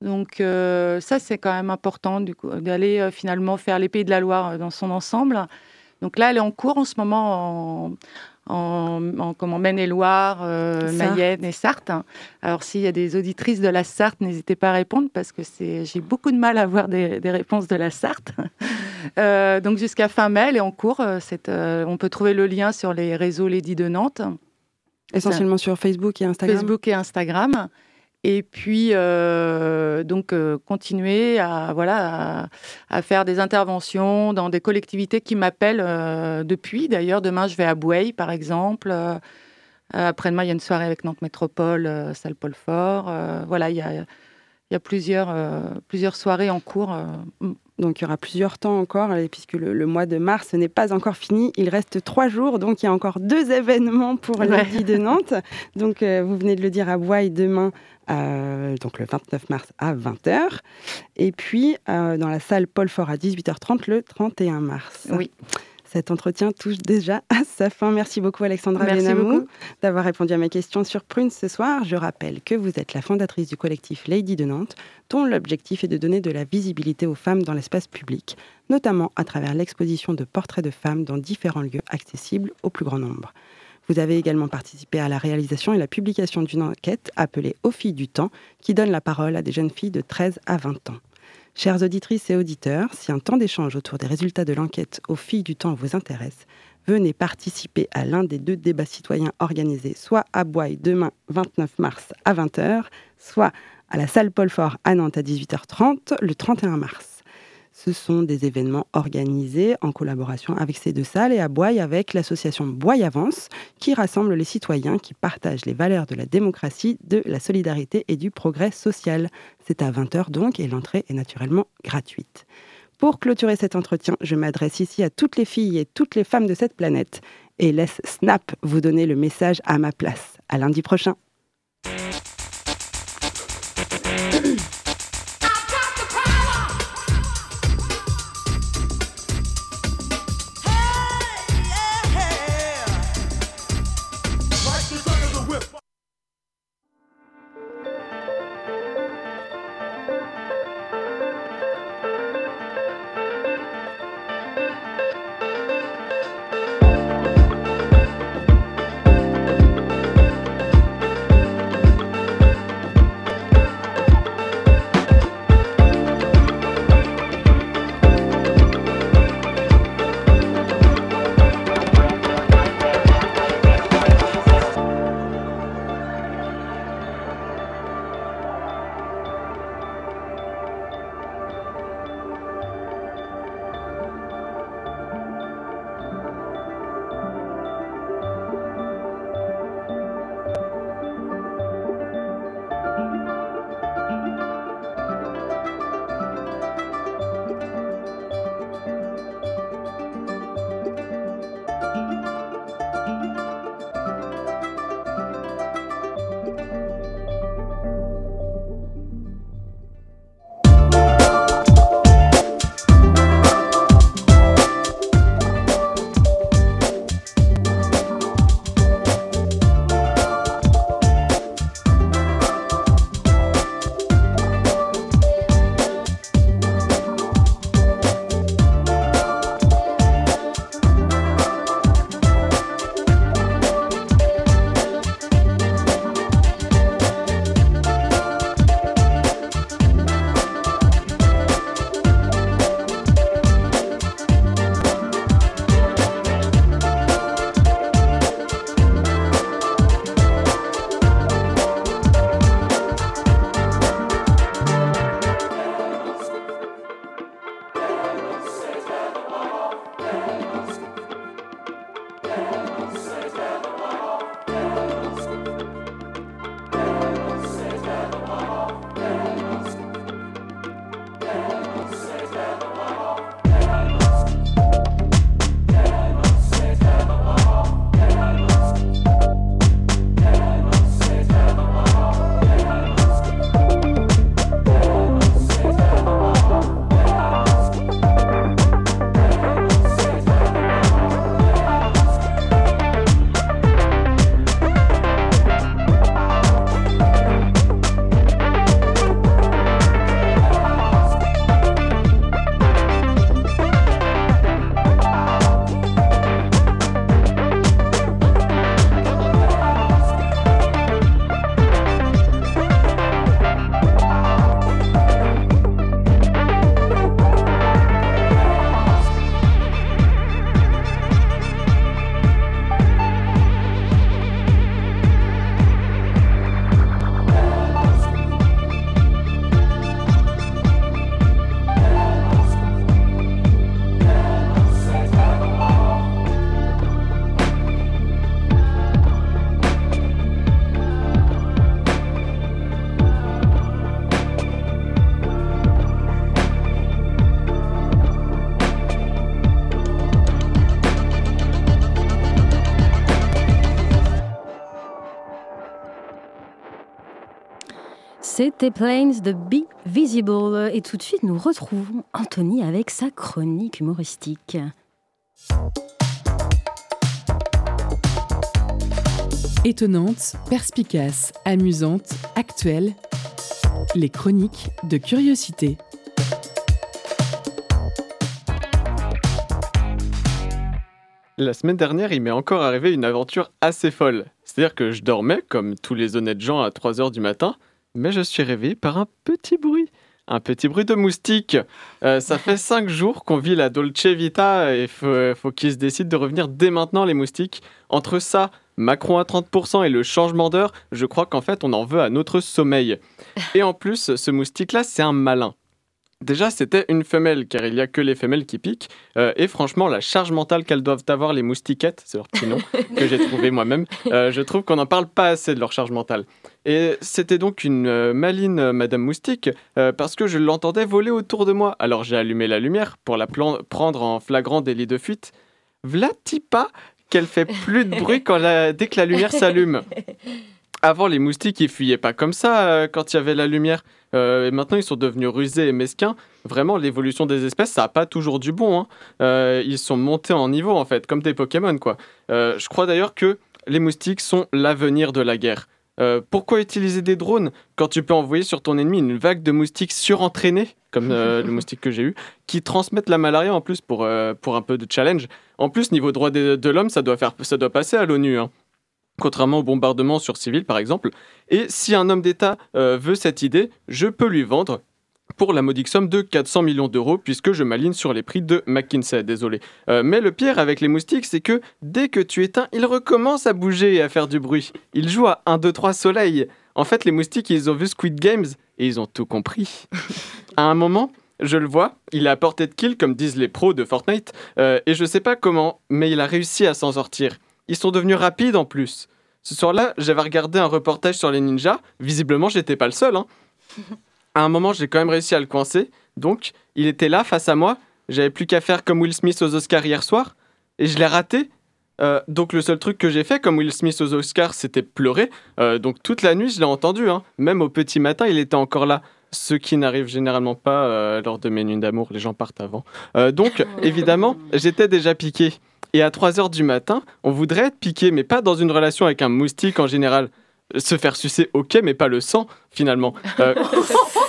Donc euh, ça, c'est quand même important d'aller euh, finalement faire les Pays de la Loire dans son ensemble. Donc là, elle est en cours en ce moment en, en, Maine-et-Loire, euh. Mayenne et Sarthe. Alors s'il y a des auditrices de la Sarthe, n'hésitez pas à répondre parce que c'est, j'ai beaucoup de mal à avoir des, des réponses de la Sarthe. Euh, donc jusqu'à fin mai, elle est en cours. cette, euh, on peut trouver le lien sur les réseaux Lady de Nantes. Essentiellement sur Facebook et Instagram Facebook et Instagram. Et puis, euh, donc, euh, continuer à, voilà, à, faire des interventions dans des collectivités qui m'appellent euh, depuis. D'ailleurs, demain, je vais à Boueil, par exemple. Après-demain, il y a une soirée avec Nantes Métropole, salle Paul Fort. Voilà, il y a, il y a plusieurs, plusieurs soirées en cours. Donc il y aura plusieurs temps encore, puisque le, le mois de mars n'est pas encore fini. Il reste trois jours, donc il y a encore deux événements pour Ouais. Lady de Nantes. Donc euh, vous venez de le dire à Bois demain, euh, donc le 29 mars à 20h. Et puis euh, dans la salle Paul Fort à 18h30 le 31 mars. Oui. Cet entretien touche déjà à sa fin. Merci beaucoup Alexandra Benamou d'avoir répondu à mes questions sur Prune ce soir. Je rappelle que vous êtes la fondatrice du collectif Lady de Nantes, dont l'objectif est de donner de la visibilité aux femmes dans l'espace public, notamment à travers l'exposition de portraits de femmes dans différents lieux accessibles au plus grand nombre. Vous avez également participé à la réalisation et la publication d'une enquête appelée Aux filles du temps, qui donne la parole à des jeunes filles de 13 à 20 ans. Chères auditrices et auditeurs, si un temps d'échange autour des résultats de l'enquête Aux filles du temps vous intéresse, venez participer à l'un des deux débats citoyens organisés soit à Bois demain 29 mars à 20h, soit à la salle Paul Fort à Nantes à 18h30 le 31 mars. Ce sont des événements organisés en collaboration avec ces deux salles et à Boye avec l'association Boye Avance qui rassemble les citoyens qui partagent les valeurs de la démocratie, de la solidarité et du progrès social. C'est à 20h donc et l'entrée est naturellement gratuite. Pour clôturer cet entretien, je m'adresse ici à toutes les filles et toutes les femmes de cette planète et laisse Snap vous donner le message à ma place. À lundi prochain. C'était Planes de Be Visible. Et tout de suite, nous retrouvons Anthony avec sa chronique humoristique. Étonnante, perspicace, amusante, actuelle, les chroniques de curiosité. La semaine dernière, il m'est encore arrivé une aventure assez folle. C'est-à-dire que je dormais, comme tous les honnêtes gens, à 3h du matin, mais je suis réveillé par un petit bruit. Un petit bruit de moustique. Euh, ça fait 5 jours qu'on vit la Dolce Vita et faut, faut qu'ils se décident de revenir dès maintenant, les moustiques. Entre ça, Macron à 30% et le changement d'heure, je crois qu'en fait, on en veut à notre sommeil. Et en plus, ce moustique-là, c'est un malin. Déjà, c'était une femelle, car il n'y a que les femelles qui piquent. Euh, et franchement, la charge mentale qu'elles doivent avoir, les moustiquettes, c'est leur petit nom, que j'ai trouvé moi-même, euh, je trouve qu'on n'en parle pas assez de leur charge mentale. Et c'était donc une euh, maline euh, Madame Moustique, euh, parce que je l'entendais voler autour de moi. Alors j'ai allumé la lumière pour la prendre en flagrant délit de fuite. V'là-t-il pas qu'elle fait plus de bruit quand dès que la lumière s'allume Avant, les moustiques, ils fuyaient pas comme ça euh, quand il y avait la lumière. Et maintenant, ils sont devenus rusés et mesquins. Vraiment, l'évolution des espèces, ça n'a pas toujours du bon. hein. Ils sont montés en niveau, en fait, comme des Pokémon, quoi. Je crois d'ailleurs que les moustiques sont l'avenir de la guerre. Euh, pourquoi utiliser des drones quand tu peux envoyer sur ton ennemi une vague de moustiques surentraînés, comme euh, le moustique que j'ai eu, qui transmettent la malaria en plus pour, euh, pour un peu de challenge En plus, niveau droit de, de l'homme, ça, doit faire- ça doit passer à l'ONU. hein. Contrairement au bombardement sur civils, par exemple. Et si un homme d'État veut cette idée, je peux lui vendre pour la modique somme de 400 millions d'euros, puisque je m'aligne sur les prix de McKinsey, désolé. Euh, mais le pire avec les moustiques, c'est que dès que tu éteins, ils recommencent à bouger et à faire du bruit. Ils jouent à 1, 2, 3 soleil. En fait, les moustiques, ils ont vu Squid Games et ils ont tout compris. à un moment, je le vois, il est à portée de kill, comme disent les pros de Fortnite, euh, et je sais pas comment, mais il a réussi à s'en sortir. Ils sont devenus rapides en plus. Ce soir-là, j'avais regardé un reportage sur les ninjas. Visiblement, j'étais pas le seul. hein. À un moment, j'ai quand même réussi à le coincer. Donc, il était là face à moi. J'avais plus qu'à faire comme Will Smith aux Oscars hier soir. Et je l'ai raté. Euh, donc, le seul truc que j'ai fait, comme Will Smith aux Oscars, c'était pleurer. Euh, donc, toute la nuit, je l'ai entendu. hein. Même au petit matin, il était encore là. Ce qui n'arrive généralement pas euh, lors de mes nuits d'amour. Les gens partent avant. Euh, donc, évidemment, j'étais déjà piqué. Et à 3 heures du matin, on voudrait être piqué, mais pas dans une relation avec un moustique en général. Se faire sucer, ok, mais pas le sang, finalement.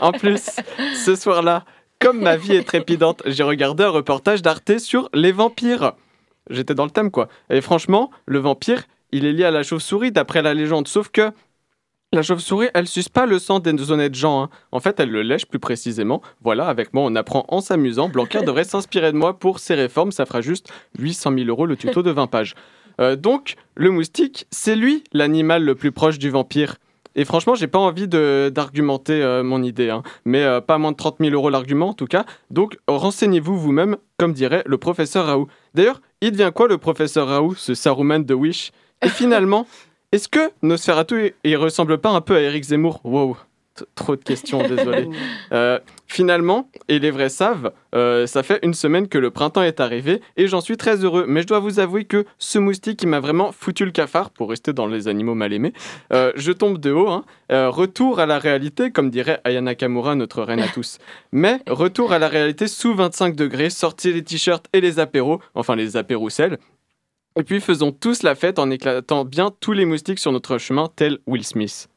En plus, ce soir-là, comme ma vie est trépidante, j'ai regardé un reportage d'Arte sur les vampires. J'étais dans le thème, quoi. Et franchement, le vampire, il est lié à la chauve-souris, d'après la légende. Sauf que la chauve-souris, elle suce pas le sang des honnêtes gens. hein. En fait, elle le lèche plus précisément. Voilà, avec moi, on apprend en s'amusant. Blanquer devrait s'inspirer de moi pour ses réformes. Ça fera juste 800 000 euros le tuto de 20 pages. Euh, donc, le moustique, c'est lui l'animal le plus proche du vampire. Et franchement, j'ai pas envie d'argumenter euh, mon idée, hein. mais euh, pas moins de 30 000 euros l'argument en tout cas. Donc, renseignez-vous vous-même, comme dirait le professeur Raoult. D'ailleurs, il devient quoi le professeur Raoult, ce Saruman de Wish? Et finalement, est-ce que Nosferatu, il- il ressemble pas un peu à Eric Zemmour? Wow, trop de questions, désolé. Euh, finalement, et les vrais savent, euh, ça fait une semaine que le printemps est arrivé et j'en suis très heureux. Mais je dois vous avouer que ce moustique, il m'a vraiment foutu le cafard, pour rester dans les animaux mal aimés. Euh, je tombe de haut. hein. Retour à la réalité, comme dirait Ayana Kamura, notre reine à tous. Mais retour à la réalité sous 25 degrés, sortir les t-shirts et les apéros, enfin les apéroussels. Et puis faisons tous la fête en éclatant bien tous les moustiques sur notre chemin, tel Will Smith.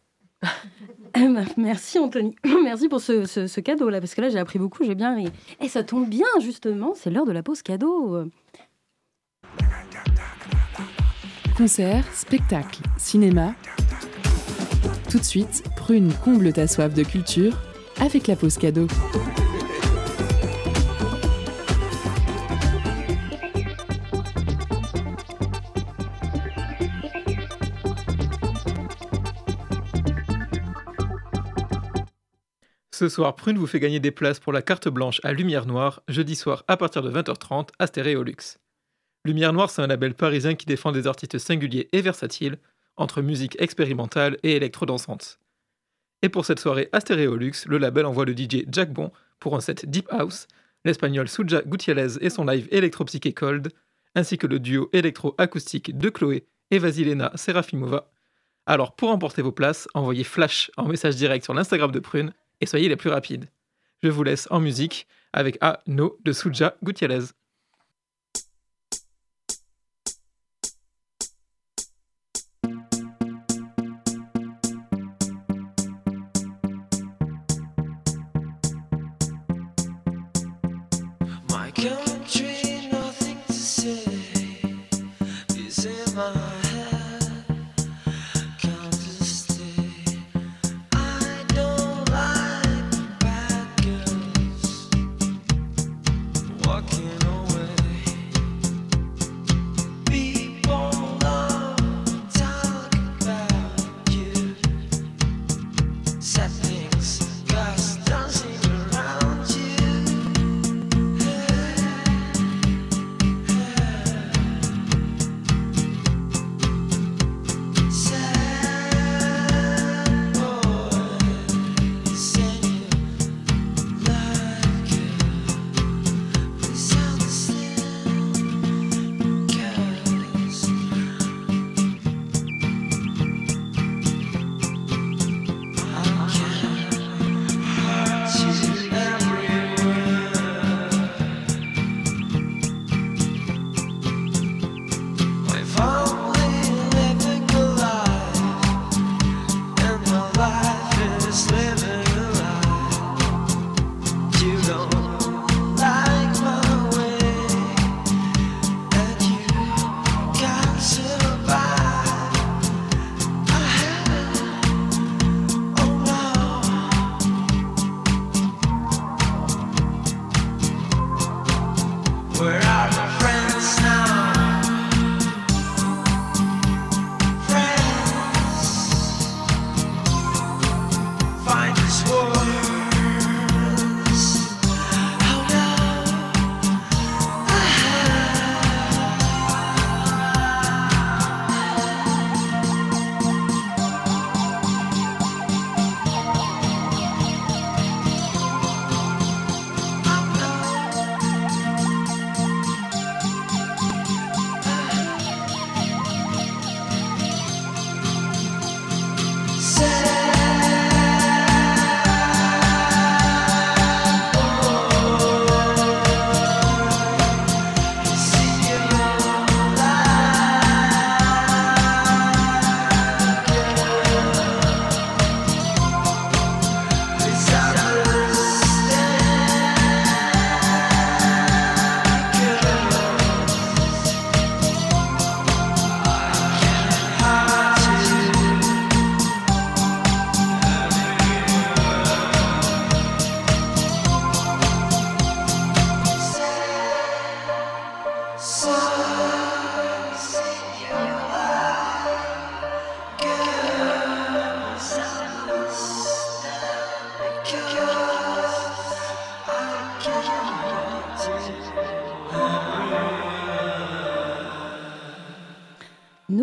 Eh ben, Merci Anthony, merci pour ce, cadeau là, parce que là j'ai appris beaucoup, j'ai bien ri. Et ça tombe bien justement, c'est l'heure de la pause cadeau. Concerts, spectacles, cinéma. Tout de suite, Prune comble ta soif de culture avec la pause cadeau. Ce soir, Prune vous fait gagner des places pour la carte blanche à Lumière Noire, jeudi soir à partir de 20h30 à Stéréolux. Lumière Noire, c'est un label parisien qui défend des artistes singuliers et versatiles, entre musique expérimentale et électro-dansante. Et pour cette soirée à Stéréolux, le label envoie le DJ Jack Bon pour un set Deep House, l'espagnol Suja Gutiérrez et son live électro-psyché Cold, ainsi que le duo électro-acoustique de Chloé et Vasilena Serafimova. Alors pour emporter vos places, envoyez Flash en message direct sur l'Instagram de Prune soyez les plus rapides. Je vous laisse en musique avec A No de Suja Gutiérrez.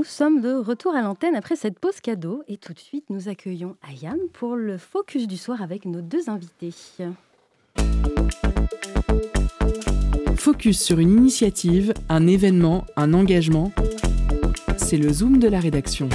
Sommes de retour à l'antenne après cette pause cadeau et tout de suite nous accueillons Ayam pour le focus du soir avec nos deux invités. Focus sur une initiative, un événement, un engagement. C'est le zoom de la rédaction.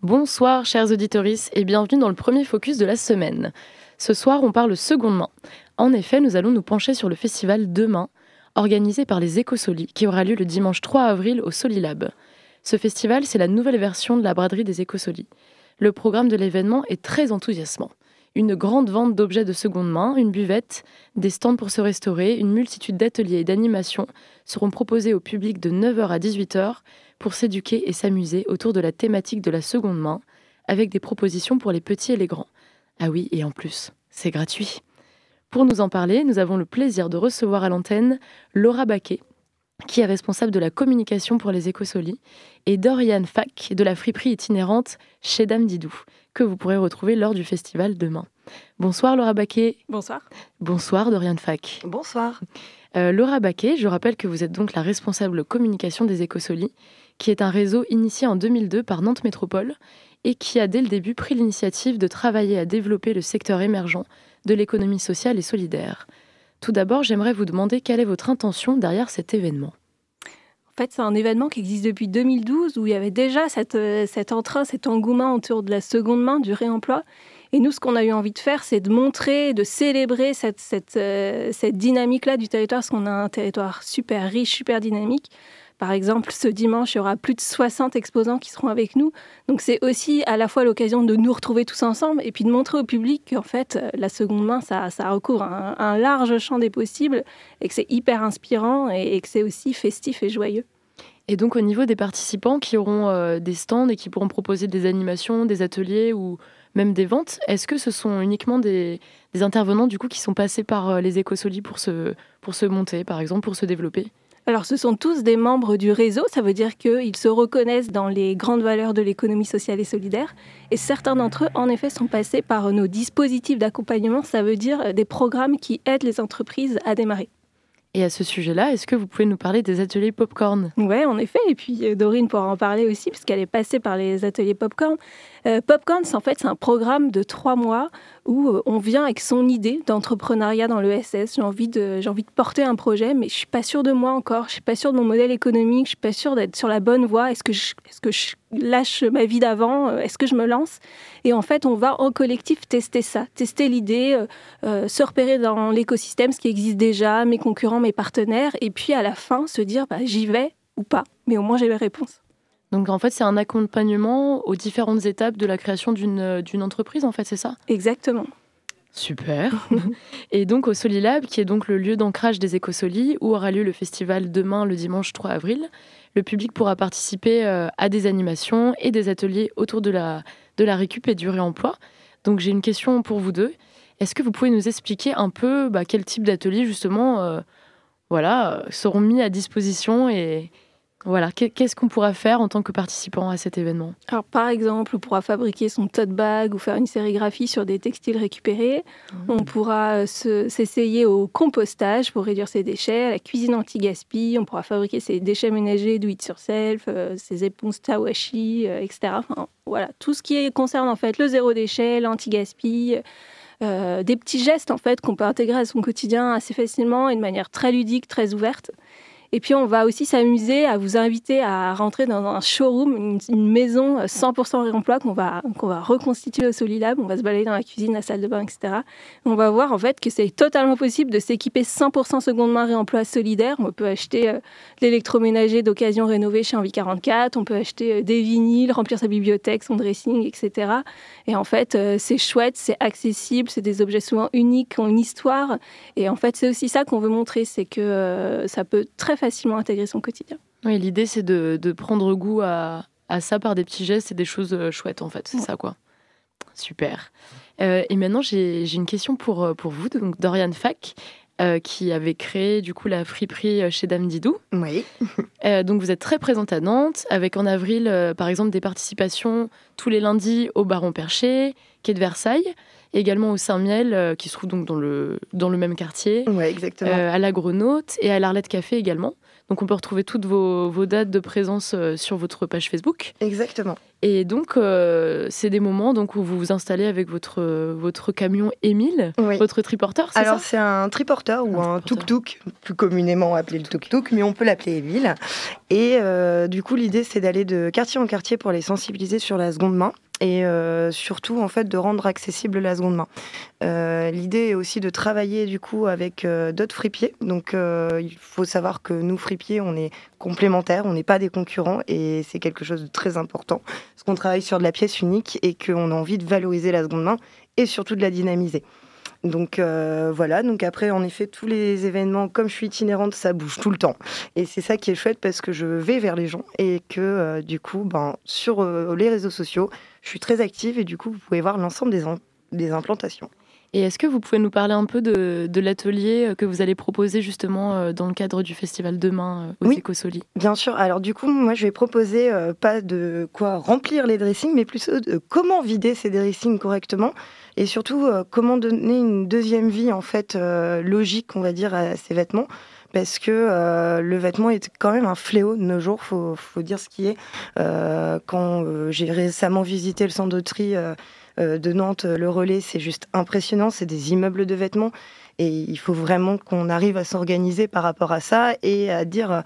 Bonsoir chers auditoris et bienvenue dans le premier focus de la semaine. Ce soir on parle seconde main. En effet nous allons nous pencher sur le festival Demain, organisé par les Écosolis, qui aura lieu le dimanche 3 avril au Solilab. Ce festival c'est la nouvelle version de la braderie des Écosolis. Le programme de l'événement est très enthousiasmant. Une grande vente d'objets de seconde main, une buvette, des stands pour se restaurer, une multitude d'ateliers et d'animations seront proposés au public de 9h à 18h pour s'éduquer et s'amuser autour de la thématique de la seconde main, avec des propositions pour les petits et les grands. Ah oui, et en plus, c'est gratuit. Pour nous en parler, nous avons le plaisir de recevoir à l'antenne Laura Baquet, qui est responsable de la communication pour les Écosolis, et Dorian Fack, de la friperie itinérante chez Dame Didou, que vous pourrez retrouver lors du festival demain. Bonsoir Laura Baquet. Bonsoir. Bonsoir Dorian Fack. Bonsoir. Euh, Laura Baquet, je rappelle que vous êtes donc la responsable communication des Écosolis, qui est un réseau initié en 2002 par Nantes Métropole et qui a dès le début pris l'initiative de travailler à développer le secteur émergent de l'économie sociale et solidaire. Tout d'abord, j'aimerais vous demander quelle est votre intention derrière cet événement. En fait, c'est un événement qui existe depuis 2012 où il y avait déjà euh, cet entrain, cet engouement autour de la seconde main, du réemploi. Et nous, ce qu'on a eu envie de faire, c'est de montrer, de célébrer cette, cette, euh, cette dynamique-là du territoire, parce qu'on a un territoire super riche, super dynamique. Par exemple, ce dimanche, il y aura plus de 60 exposants qui seront avec nous. Donc c'est aussi à la fois l'occasion de nous retrouver tous ensemble et puis de montrer au public qu'en fait, euh, la seconde main, ça, ça recouvre un, large champ des possibles et que c'est hyper inspirant et, que c'est aussi festif et joyeux. Et donc au niveau des participants qui auront euh, des stands et qui pourront proposer des animations, des ateliers ou même des ventes, est-ce que ce sont uniquement des, des intervenants du coup qui sont passés par euh, les écosolis pour se, pour se monter, par exemple, pour se développer? Alors, ce sont tous des membres du réseau. Ça veut dire qu'ils se reconnaissent dans les grandes valeurs de l'économie sociale et solidaire. Et certains d'entre eux, en effet, sont passés par nos dispositifs d'accompagnement. Ça veut dire euh, des programmes qui aident les entreprises à démarrer. Et à ce sujet-là, est-ce que vous pouvez nous parler des ateliers Popcorn? Ouais, en effet. Et puis euh, Dorine pourra en parler aussi, puisqu'elle est passée par les ateliers Popcorn. Euh, Popcorn, en fait c'est un programme de trois mois où euh, on vient avec son idée d'entrepreneuriat dans l'ESS. J'ai envie de j'ai envie de porter un projet, mais je suis pas sûre de moi encore. Je suis pas sûre de mon modèle économique. Je suis pas sûre d'être sur la bonne voie. Est-ce que je, est-ce que je lâche ma vie d'avant? Euh, Est-ce que je me lance? Et en fait, on va en collectif tester ça, tester l'idée, euh, se repérer dans l'écosystème, ce qui existe déjà, mes concurrents, mes partenaires, et puis à la fin se dire bah, j'y vais ou pas. Mais au moins j'ai mes réponses. Donc en fait, c'est un accompagnement aux différentes étapes de la création d'une euh, entreprise, en fait, c'est ça? Exactement. Super. et donc au Solilab, qui est donc le lieu d'ancrage des écosolis, où aura lieu le festival demain, le dimanche 3 avril, le public pourra participer euh, à des animations et des ateliers autour de la, de la récup et du réemploi. Donc j'ai une question pour vous deux. Est-ce que vous pouvez nous expliquer un peu bah, quel type d'ateliers justement euh, voilà, seront mis à disposition et voilà, qu'est- qu'est-ce qu'on pourra faire en tant que participant à cet événement? Alors, par exemple, on pourra fabriquer son tote bag ou faire une sérigraphie sur des textiles récupérés. On pourra euh, se- s'essayer au compostage pour réduire ses déchets, à la cuisine anti-gaspi. On pourra fabriquer ses déchets ménagers do it yourself, euh, ses éponges tawashi, euh, etc. Enfin, voilà, tout ce qui est- concerne en fait le zéro déchet, l'anti-gaspi. euh, des petits gestes en fait qu'on peut intégrer à son quotidien assez facilement et de manière très ludique, très ouverte. Et puis, on va aussi s'amuser à vous inviter à rentrer dans un showroom, une, maison euh, 100% réemploi qu'on va, qu'on va reconstituer au Solilab. On va se balader dans la cuisine, la salle de bain, etc. On va voir en fait que c'est totalement possible de s'équiper 100% seconde main réemploi solidaire. On peut acheter euh, l'électroménager d'occasion rénové chez Envie 44. On peut acheter euh, des vinyles, remplir sa bibliothèque, son dressing, etc. Et en fait, euh, c'est chouette, c'est accessible, c'est des objets souvent uniques, ont une histoire. Et en fait, c'est aussi ça qu'on veut montrer, c'est que euh, ça peut très facilement intégrer son quotidien. Oui, l'idée c'est de, de prendre goût à, à ça par des petits gestes et des choses euh, chouettes en fait, c'est ça quoi. Super. Euh, et maintenant j'ai une question pour, euh, pour vous, donc Dorian Fack. euh, qui avait créé du coup la friperie chez Dame Didou. Oui. Euh, donc vous êtes très présente à Nantes, avec en avril, euh, par exemple, des participations tous les lundis au Baron Perché, quai de Versailles, et également au Saint-Miel, euh, qui se trouve donc dans le, dans le même quartier, Ouais, exactement. euh, à l'Agronaute et à l'Arlette Café également. Donc on peut retrouver toutes vos, vos dates de présence euh, sur votre page Facebook. Exactement. Et donc euh, c'est des moments donc, où vous vous installez avec votre, votre camion Émile, Oui. votre triporteur, c'est Alors c'est un triporteur ou un tuk-tuk, plus communément appelé le tuk-tuk, mais on peut l'appeler Émile. Et euh, du coup l'idée c'est d'aller de quartier en quartier pour les sensibiliser sur la seconde main et euh, surtout en fait de rendre accessible la seconde main. Euh, l'idée est aussi de travailler du coup avec euh, d'autres fripiers. Donc euh, il faut savoir que nous fripiers on est complémentaires, on n'est pas des concurrents et c'est quelque chose de très important parce qu'on travaille sur de la pièce unique et qu'on a envie de valoriser la seconde main et surtout de la dynamiser. Donc euh, voilà, donc après en effet tous les événements, comme je suis itinérante, ça bouge tout le temps. Et c'est ça qui est chouette parce que je vais vers les gens et que euh, du coup, ben, sur euh, les réseaux sociaux, je suis très active et du coup vous pouvez voir l'ensemble des, des implantations. Et est-ce que vous pouvez nous parler un peu de, de l'atelier euh, que vous allez proposer justement euh, dans le cadre du festival demain euh, aux Oui. Bien sûr. Alors du coup, moi, je vais proposer euh, pas de quoi remplir les dressings, mais plutôt de comment vider ces dressings correctement et surtout euh, comment donner une deuxième vie en fait euh, logique, on va dire, à ces vêtements. Parce que euh, le vêtement est quand même un fléau de nos jours, faut, faut dire ce qui est. Euh, quand euh, j'ai récemment visité le centre de tri de Nantes, le relais, c'est juste impressionnant. C'est des immeubles de vêtements. Et il faut vraiment qu'on arrive à s'organiser par rapport à ça et à dire euh,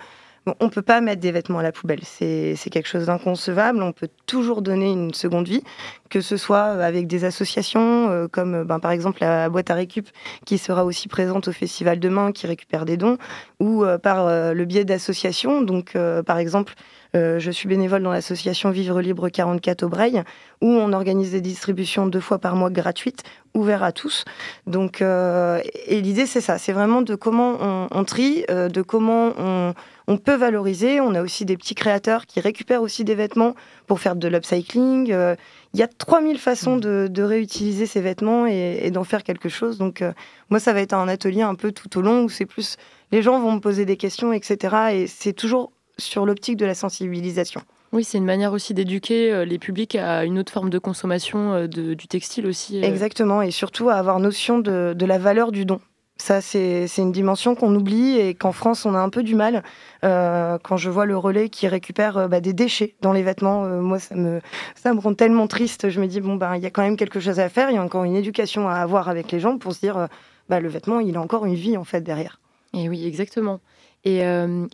on peut pas mettre des vêtements à la poubelle. C'est quelque chose d'inconcevable. On peut toujours donner une seconde vie, que ce soit avec des associations euh, comme euh, ben, par exemple la boîte à récup qui sera aussi présente au festival demain, qui récupère des dons, ou euh, par euh, le biais d'associations. Donc euh, par exemple, euh, je suis bénévole dans l'association Vivre Libre 44 au Breil, où on organise des distributions deux fois par mois gratuites, ouvertes à tous. Donc, euh, et l'idée, c'est ça, c'est vraiment de comment on, on trie, euh, de comment on, on peut valoriser. On a aussi des petits créateurs qui récupèrent aussi des vêtements pour faire de l'upcycling. Euh, Il y a 3000 façons de, de réutiliser ces vêtements et, et d'en faire quelque chose. Donc, euh, moi, ça va être un atelier un peu tout au long où c'est plus les gens vont me poser des questions, etc. Et c'est toujours sur l'optique de la sensibilisation. Oui, c'est une manière aussi d'éduquer euh, les publics à une autre forme de consommation de- du textile aussi. Exactement, et surtout à avoir notion de, de la valeur du don. Ça, c'est une dimension qu'on oublie et qu'en France, on a un peu du mal. Euh, quand je vois le relais qui récupère euh, bah, des déchets dans les vêtements, euh, moi, ça me, ça me rend tellement triste. Je me dis, bon, bah, il y a quand même quelque chose à faire. Il y a encore une éducation à avoir avec les gens pour se dire, bah, le vêtement, il a encore une vie, en fait, derrière. Et oui, exactement. Et,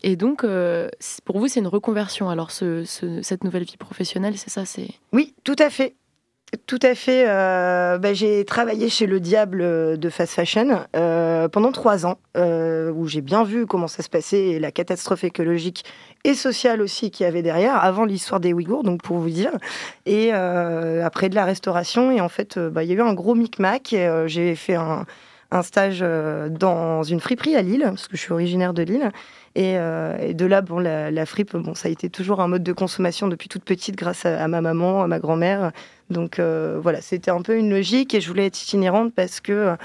et donc, pour vous, c'est une reconversion. Alors, ce- ce- cette nouvelle vie professionnelle, c'est ça c'est... Oui, tout à fait. Tout à fait. euh, bah, j'ai travaillé chez le Diable euh, de fast fashion euh, pendant trois ans, où j'ai bien vu comment ça se passait et la catastrophe écologique et sociale aussi qu'il y avait derrière, avant l'histoire des Ouïghours, donc pour vous dire. Et après de la restauration, et en fait, bah, il y a eu un gros micmac. j'ai fait un, un stage dans une friperie à Lille, parce que je suis originaire de Lille. Et, euh, et de là, bon, la, la fripe, bon, ça a été toujours un mode de consommation depuis toute petite grâce à, ma maman, à ma grand-mère. Donc euh, voilà, c'était un peu une logique et je voulais être itinérante parce que euh,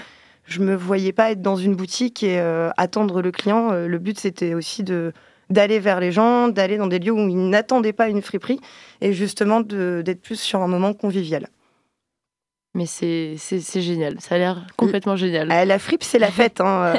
je me voyais pas être dans une boutique et euh, attendre le client. Euh, Le but, c'était aussi de d'aller vers les gens, d'aller dans des lieux où ils n'attendaient pas une friperie et justement d'être plus sur un moment convivial. Mais c'est, génial. Ça a l'air complètement génial. la fripe, c'est la fête. Hein.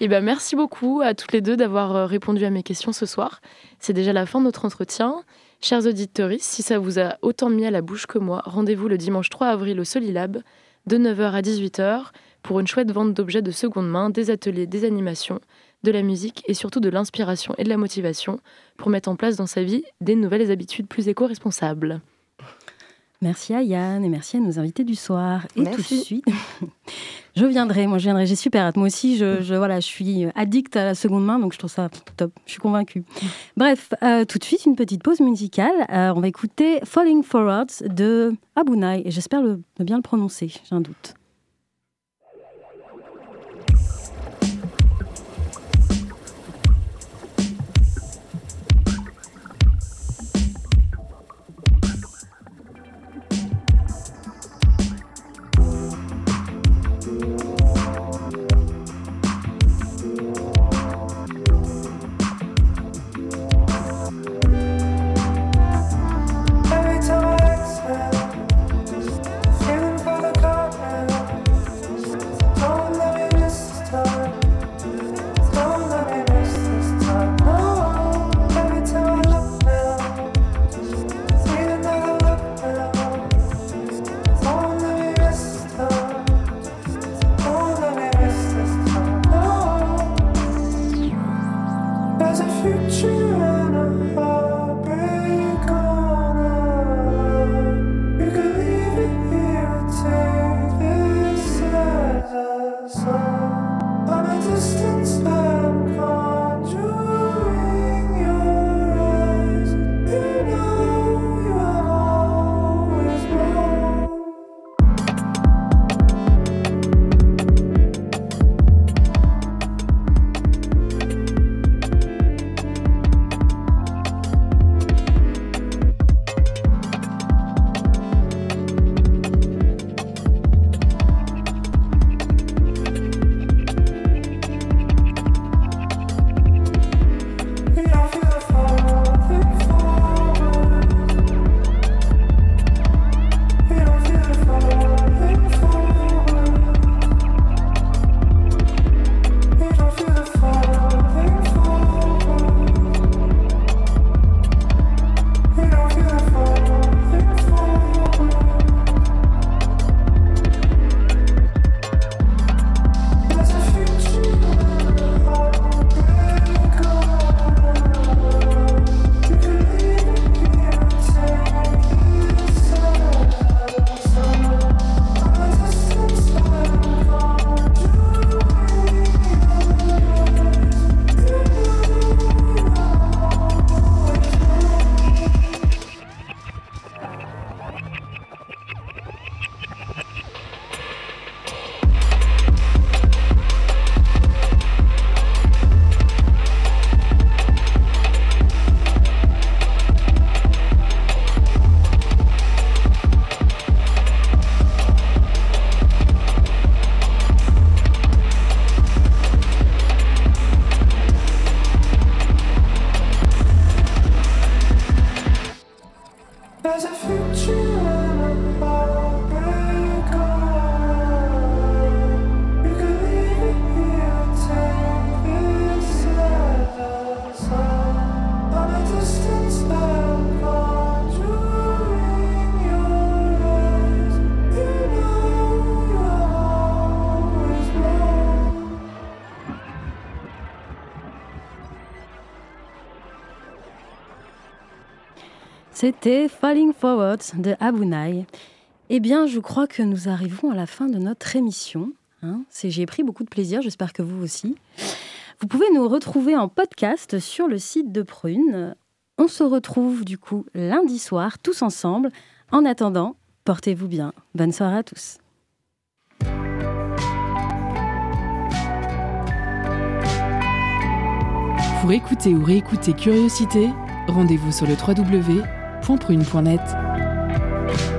Et ben, merci beaucoup à toutes les deux d'avoir euh, répondu à mes questions ce soir. C'est déjà la fin de notre entretien. Chers auditeurs, si ça vous a autant mis à la bouche que moi, rendez-vous le dimanche 3 avril au Solilab de 9h à 18h pour une chouette vente d'objets de seconde main, des ateliers, des animations, de la musique et surtout de l'inspiration et de la motivation pour mettre en place dans sa vie des nouvelles habitudes plus éco-responsables. Merci à Yann et merci à nos invités du soir. Et tout de suite, je viendrai, moi je viendrai, j'ai super hâte. Moi aussi, je, je- voilà, je suis addict à la seconde main, donc je trouve ça top, je suis convaincue. Bref, euh, tout de suite, une petite pause musicale. Euh, on va écouter Falling Forwards de Abunai, et j'espère bien le prononcer, j'ai un doute. Oh. C'était Falling Forward de Abunai. Eh bien, je crois que nous arrivons à la fin de notre émission. hein. C'est- J'ai pris beaucoup de plaisir, j'espère que vous aussi. Vous pouvez nous retrouver en podcast sur le site de Prune. On se retrouve du coup lundi soir, tous ensemble. En attendant, portez-vous bien. Bonne soirée à tous. Pour écouter ou réécouter Curiosité, rendez-vous sur le www.prune.net.